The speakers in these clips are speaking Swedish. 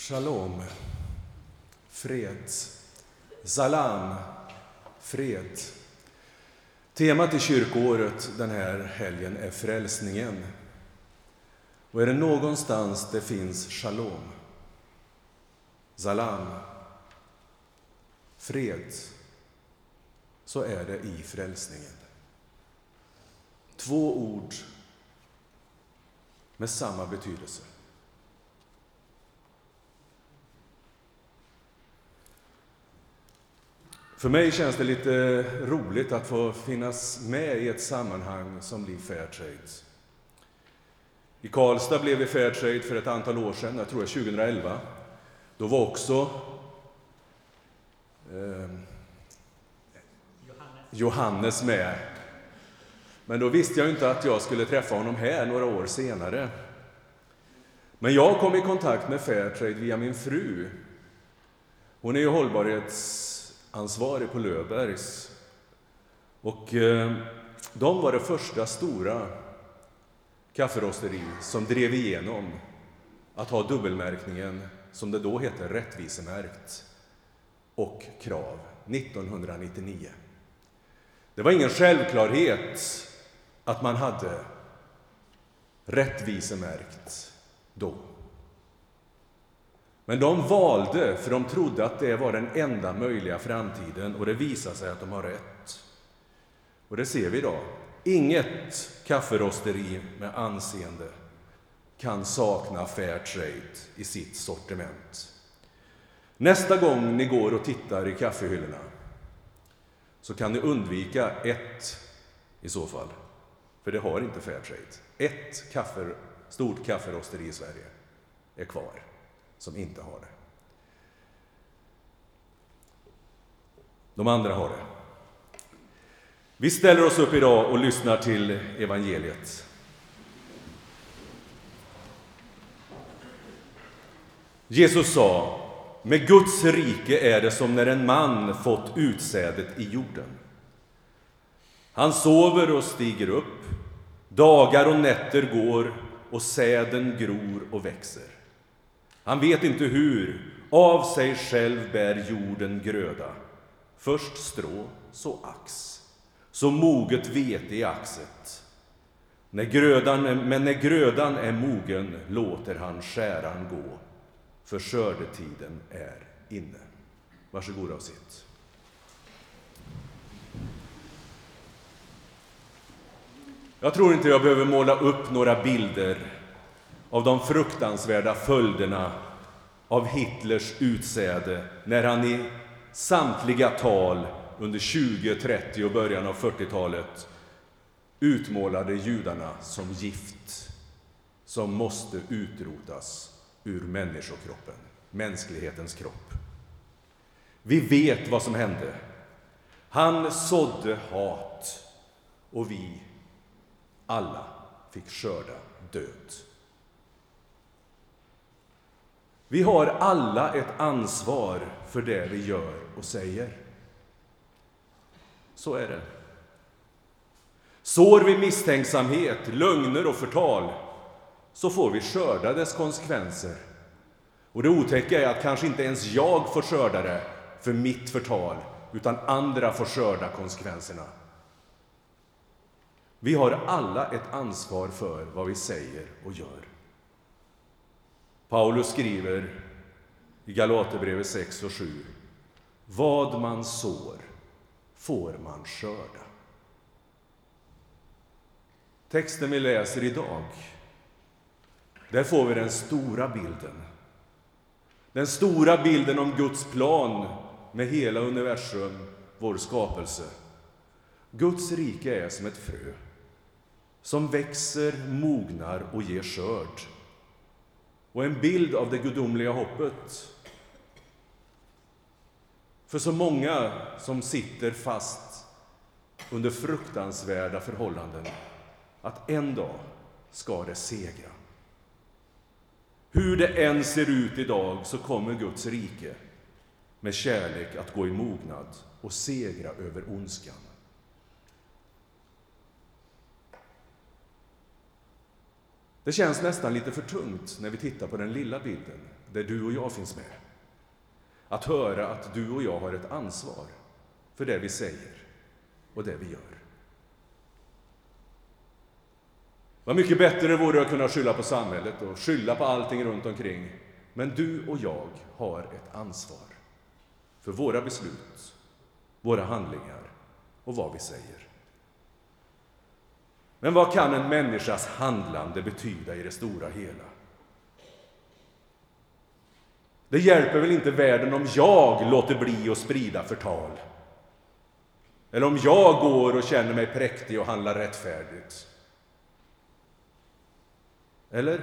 Shalom, fred. Salam, fred. Temat i kyrkoåret den här helgen är frälsningen. Och är det någonstans det finns shalom, salam, fred, så är det i frälsningen. Två ord med samma betydelse. För mig känns det lite roligt att få finnas med i ett sammanhang som blir Fairtrade. I Karlstad blev vi Fairtrade för ett antal år sedan, jag tror det 2011. Då var också eh, Johannes med. Men då visste jag inte att jag skulle träffa honom här några år senare. Men jag kom i kontakt med Fairtrade via min fru. Hon är ju ansvarig på Löfbergs. Och eh, de var det första stora kafferosteri som drev igenom att ha dubbelmärkningen, som det då hette, rättvisemärkt och krav 1999. Det var ingen självklarhet att man hade rättvisemärkt då. Men de valde, för de trodde att det var den enda möjliga framtiden och det visade sig att de har rätt. Och det ser vi idag. Inget kafferosteri med anseende kan sakna Fairtrade i sitt sortiment. Nästa gång ni går och tittar i kaffehyllorna så kan ni undvika ett i så fall, för det har inte Fairtrade. Ett kaffer, stort kafferosteri i Sverige är kvar som inte har det. De andra har det. Vi ställer oss upp idag och lyssnar till evangeliet. Jesus sa, med Guds rike är det som när en man fått utsädet i jorden. Han sover och stiger upp, dagar och nätter går och säden gror och växer. Han vet inte hur, av sig själv bär jorden gröda. Först strå, så ax, så moget vete i axet. När grödan, men när grödan är mogen låter han skäran gå, för skördetiden är inne. Varsågoda och sitt. Jag tror inte jag behöver måla upp några bilder av de fruktansvärda följderna av Hitlers utsäde när han i samtliga tal under 20, 30 och början av 40-talet utmålade judarna som gift som måste utrotas ur människokroppen, mänsklighetens kropp. Vi vet vad som hände. Han sådde hat och vi alla fick skörda död. Vi har alla ett ansvar för det vi gör och säger. Så är det. Sår vi misstänksamhet, lögner och förtal så får vi skörda dess konsekvenser. Och det otäcka är att kanske inte ens jag får skörda det för mitt förtal, utan andra får skörda konsekvenserna. Vi har alla ett ansvar för vad vi säger och gör. Paulus skriver i Galaterbrevet 6 och 7. Vad man sår får man skörda. Texten vi läser idag, där får vi den stora bilden. Den stora bilden om Guds plan med hela universum, vår skapelse. Guds rike är som ett frö som växer, mognar och ger skörd och en bild av det gudomliga hoppet. För så många som sitter fast under fruktansvärda förhållanden, att en dag ska det segra. Hur det än ser ut idag så kommer Guds rike med kärlek att gå i mognad och segra över ondskan. Det känns nästan lite för tungt när vi tittar på den lilla bilden. där du och jag finns med. Att höra att du och jag har ett ansvar för det vi säger och det vi gör. Vad mycket bättre det vore att kunna skylla på samhället och skylla på allting runt omkring. Men du och jag har ett ansvar för våra beslut, våra handlingar och vad vi säger. Men vad kan en människas handlande betyda i det stora hela? Det hjälper väl inte världen om jag låter bli att sprida förtal? Eller om jag går och känner mig präktig och handlar rättfärdigt? Eller?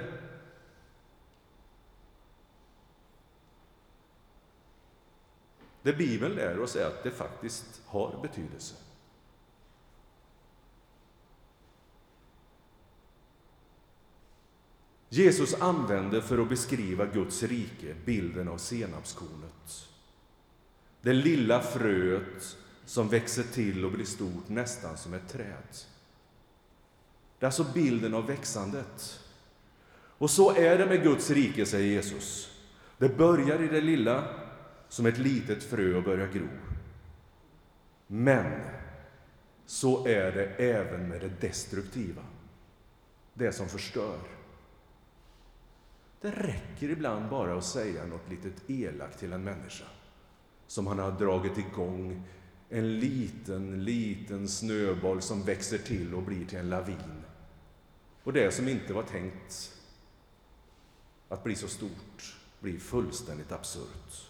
Det Bibeln lär oss är att det faktiskt har betydelse. Jesus använder för att beskriva Guds rike bilden av senapskornet. Det lilla fröet som växer till och blir stort nästan som ett träd. Det är alltså bilden av växandet. Och så är det med Guds rike, säger Jesus. Det börjar i det lilla, som ett litet frö och börjar gro. Men så är det även med det destruktiva, det som förstör. Det räcker ibland bara att säga något litet elakt till en människa som han har dragit igång en liten, liten snöboll som växer till och blir till en lavin. Och det som inte var tänkt att bli så stort blir fullständigt absurt.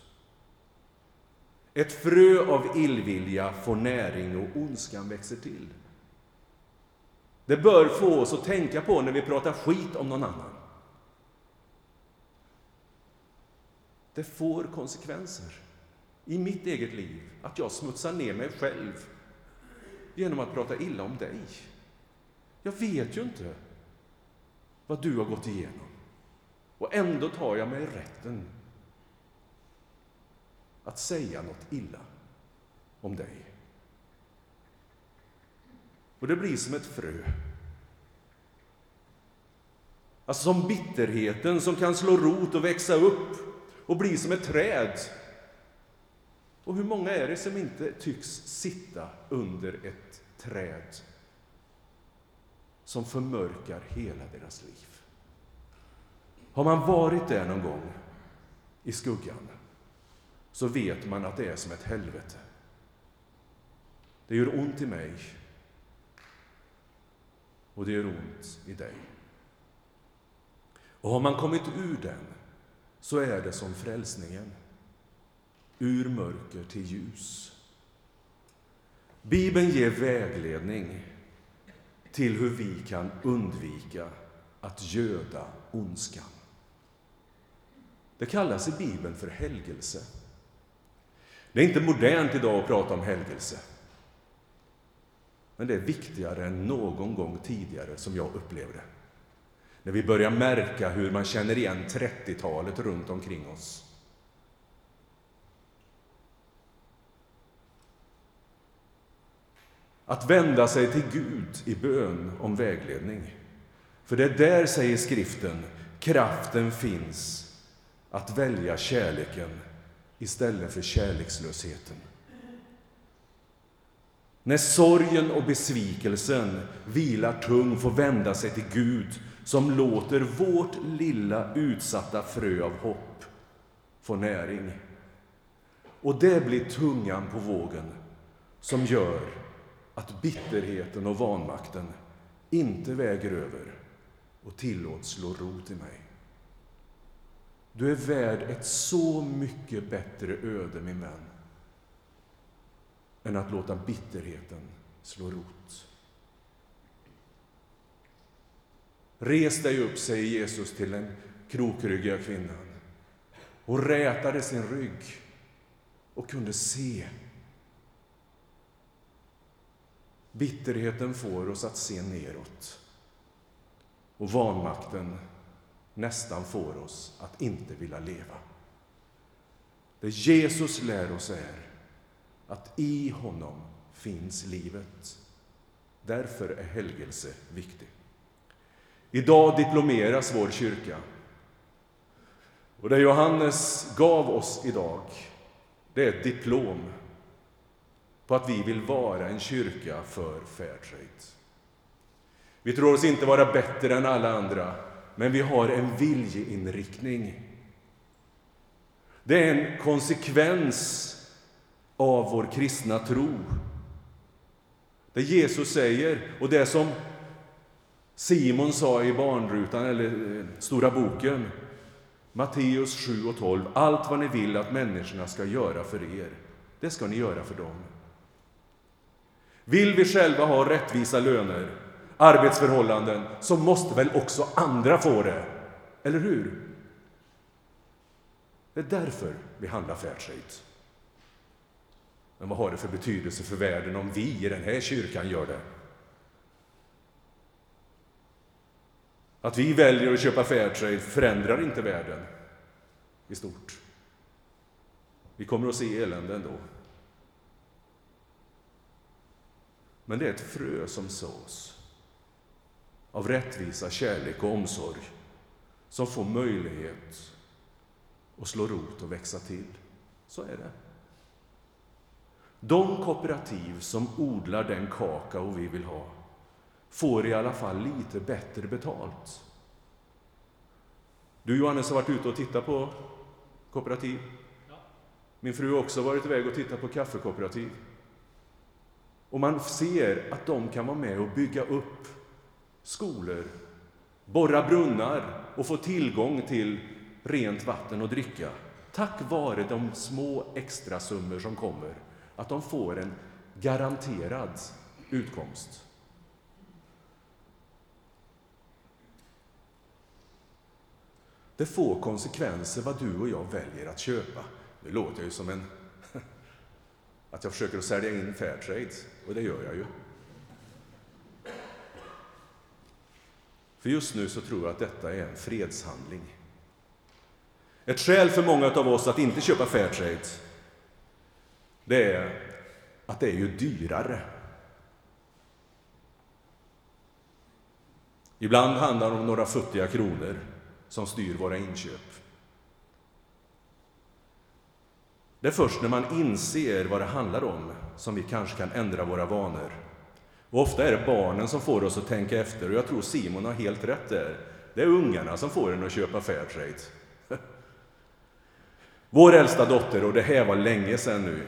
Ett frö av illvilja får näring och ondskan växer till. Det bör få oss att tänka på när vi pratar skit om någon annan. Det får konsekvenser i mitt eget liv att jag smutsar ner mig själv genom att prata illa om dig. Jag vet ju inte vad du har gått igenom. Och ändå tar jag mig rätten att säga något illa om dig. Och det blir som ett frö. Alltså som bitterheten som kan slå rot och växa upp och bli som ett träd. Och hur många är det som inte tycks sitta under ett träd som förmörkar hela deras liv? Har man varit där någon gång i skuggan så vet man att det är som ett helvete. Det gör ont i mig och det gör ont i dig. Och har man kommit ur den så är det som frälsningen. Ur mörker till ljus. Bibeln ger vägledning till hur vi kan undvika att göda ondskan. Det kallas i Bibeln för helgelse. Det är inte modernt idag att prata om helgelse. Men det är viktigare än någon gång tidigare, som jag upplever det. När vi börjar märka hur man känner igen 30-talet runt omkring oss. Att vända sig till Gud i bön om vägledning. För det är där, säger skriften, kraften finns att välja kärleken istället för kärlekslösheten. När sorgen och besvikelsen vilar tung får vända sig till Gud som låter vårt lilla utsatta frö av hopp få näring. Och det blir tungan på vågen som gör att bitterheten och vanmakten inte väger över och tillåts slå rot i mig. Du är värd ett så mycket bättre öde, min vän, än att låta bitterheten slå rot. Res dig upp, säger Jesus till den krokryggiga kvinnan. Hon rätade sin rygg och kunde se. Bitterheten får oss att se neråt och vanmakten nästan får oss att inte vilja leva. Det Jesus lär oss är att i honom finns livet. Därför är helgelse viktig. Idag diplomeras vår kyrka. Och det Johannes gav oss idag, det är ett diplom på att vi vill vara en kyrka för Fairtrade. Vi tror oss inte vara bättre än alla andra, men vi har en viljeinriktning. Det är en konsekvens av vår kristna tro. Det Jesus säger och det som Simon sa i barnrutan, eller eh, Stora boken, Matteus 7 och 12. Allt vad ni vill att människorna ska göra för er, det ska ni göra för dem. Vill vi själva ha rättvisa löner, arbetsförhållanden, så måste väl också andra få det? Eller hur? Det är därför vi handlar Fairtrade. Men vad har det för betydelse för världen om vi i den här kyrkan gör det? Att vi väljer att köpa Fairtrade förändrar inte världen i stort. Vi kommer att se elände ändå. Men det är ett frö som sås av rättvisa, kärlek och omsorg som får möjlighet att slå rot och växa till. Så är det. De kooperativ som odlar den kakao vi vill ha får i alla fall lite bättre betalt. Du Johannes har varit ute och tittat på kooperativ. Min fru har också varit iväg och tittat på kaffekooperativ. Och man ser att de kan vara med och bygga upp skolor, borra brunnar och få tillgång till rent vatten och dricka. Tack vare de små extrasummor som kommer, att de får en garanterad utkomst. Det får konsekvenser vad du och jag väljer att köpa. Nu låter jag ju som en... att jag försöker att sälja in Fairtrade, och det gör jag ju. För just nu så tror jag att detta är en fredshandling. Ett skäl för många av oss att inte köpa Fairtrade, det är att det är ju dyrare. Ibland handlar det om några futtiga kronor som styr våra inköp. Det är först när man inser vad det handlar om som vi kanske kan ändra våra vanor. Och ofta är det barnen som får oss att tänka efter och jag tror Simon har helt rätt där. Det är ungarna som får en att köpa Fairtrade. Vår äldsta dotter, och det här var länge sedan nu,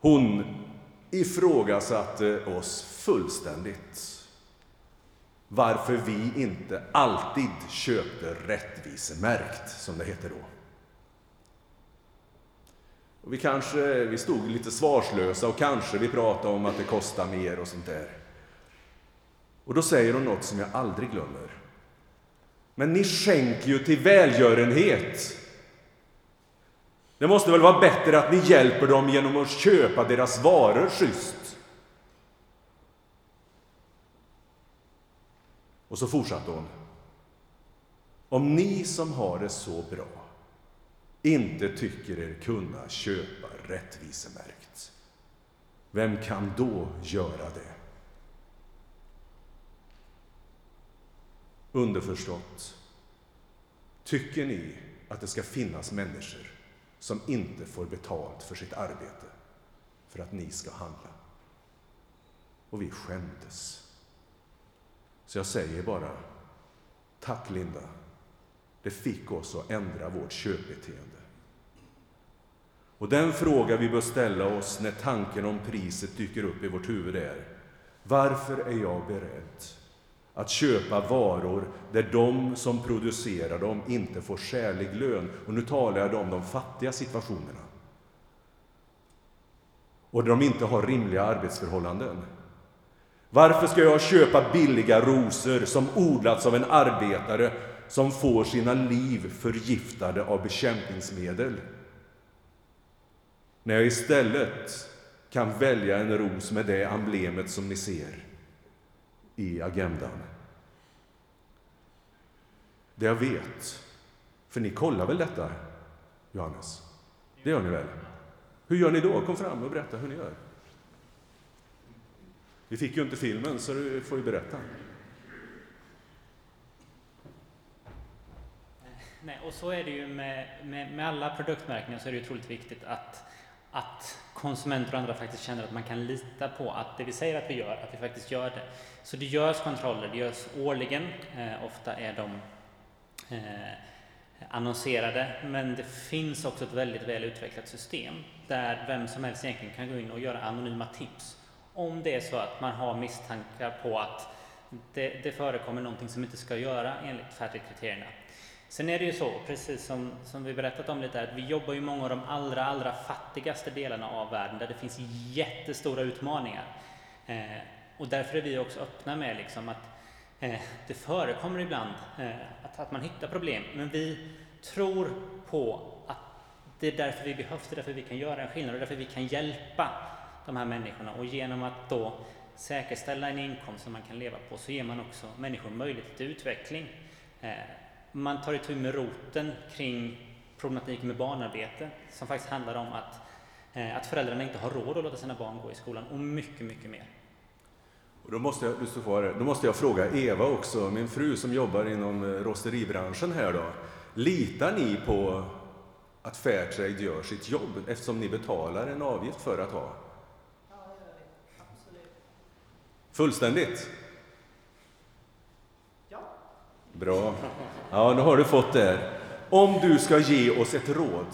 hon ifrågasatte oss fullständigt varför vi inte alltid köpte rättvisemärkt, som det heter då. Och vi kanske vi stod lite svarslösa och kanske vi pratade om att det kostar mer och sånt där. Och då säger hon något som jag aldrig glömmer. Men ni skänker ju till välgörenhet. Det måste väl vara bättre att ni hjälper dem genom att köpa deras varor schysst? Och så fortsatte hon. Om ni som har det så bra inte tycker er kunna köpa rättvisemärkt, vem kan då göra det? Underförstått, tycker ni att det ska finnas människor som inte får betalt för sitt arbete för att ni ska handla? Och vi skämdes. Så jag säger bara, tack Linda. Det fick oss att ändra vårt köpbeteende. Och den fråga vi bör ställa oss när tanken om priset dyker upp i vårt huvud är, varför är jag beredd att köpa varor där de som producerar dem inte får skälig lön? Och nu talar jag om de fattiga situationerna. Och där de inte har rimliga arbetsförhållanden. Varför ska jag köpa billiga rosor som odlats av en arbetare som får sina liv förgiftade av bekämpningsmedel? När jag istället kan välja en ros med det emblemet som ni ser i agendan. Det jag vet, för ni kollar väl detta, Johannes? Det gör ni väl? Hur gör ni då? Kom fram och berätta hur ni gör. Vi fick ju inte filmen, så du får ju berätta. Nej, och så är det ju med, med, med alla produktmärkningar så är det otroligt viktigt att, att konsumenter och andra faktiskt känner att man kan lita på att det vi säger att vi gör, att vi faktiskt gör det. Så det görs kontroller, det görs årligen. Eh, ofta är de eh, annonserade, men det finns också ett väldigt väl utvecklat system där vem som helst egentligen kan gå in och göra anonyma tips om det är så att man har misstankar på att det, det förekommer någonting som inte ska göra enligt färdigkriterierna. Sen är det ju så, precis som, som vi berättat om lite, att vi jobbar ju många av de allra, allra fattigaste delarna av världen där det finns jättestora utmaningar. Eh, och därför är vi också öppna med liksom att eh, det förekommer ibland eh, att, att man hittar problem, men vi tror på att det är därför vi behövs, det är därför vi kan göra en skillnad och därför vi kan hjälpa de här människorna. Och genom att då säkerställa en inkomst som man kan leva på så ger man också människor möjlighet till utveckling. Eh, man tar itu med roten kring problematiken med barnarbete som faktiskt handlar om att, eh, att föräldrarna inte har råd att låta sina barn gå i skolan och mycket, mycket mer. Och då, måste jag, du står då måste jag fråga Eva också, min fru som jobbar inom eh, rosteribranschen här då. Litar ni på att Fairtrade gör sitt jobb eftersom ni betalar en avgift för att ha? Ja, det gör vi. Absolut. Fullständigt? Ja. Bra. Ja, nu har du fått det. Om du ska ge oss ett råd.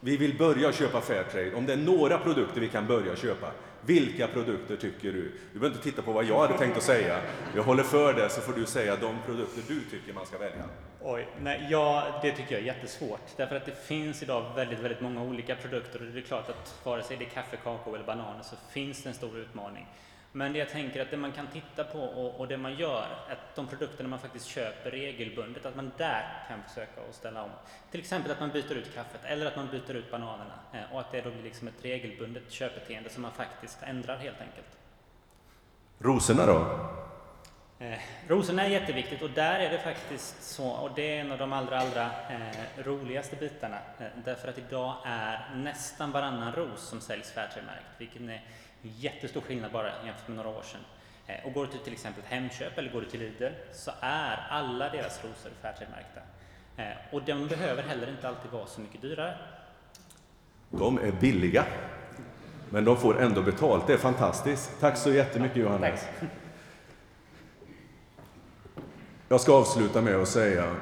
Vi vill börja köpa Fairtrade. Om det är några produkter vi kan börja köpa. Vilka produkter tycker du? Du behöver inte titta på vad jag hade tänkt att säga. Jag håller för det så får du säga de produkter du tycker man ska välja. Oj, nej, ja, det tycker jag är jättesvårt. Därför att det finns idag väldigt, väldigt många olika produkter och det är klart att vare sig det är kaffe, kakao eller bananer så finns det en stor utmaning. Men det jag tänker att det man kan titta på och, och, det man gör, att de produkterna man faktiskt köper regelbundet, att man där kan försöka att ställa om. Till exempel att man byter ut kaffet eller att man byter ut bananerna eh, och att det då blir liksom ett regelbundet köpbeteende som man faktiskt ändrar helt enkelt. Rosorna då? Eh, rosorna är jätteviktigt och där är det faktiskt så, och det är en av de allra, allra eh, roligaste bitarna, eh, därför att idag är nästan varannan ros som säljs Fairtrade-märkt, vilket är jättestor skillnad bara jämfört med några år sedan. Eh, och går du till till exempel Hemköp eller går du till Lidl så är alla deras rosor Fairtrade-märkta. Eh, och de behöver heller inte alltid vara så mycket dyrare. De är billiga, men de får ändå betalt. Det är fantastiskt. Tack så jättemycket Johannes. Tack. Jag ska avsluta med att säga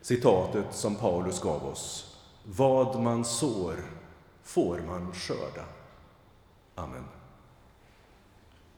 citatet som Paulus gav oss. Vad man sår får man skörda. Amen.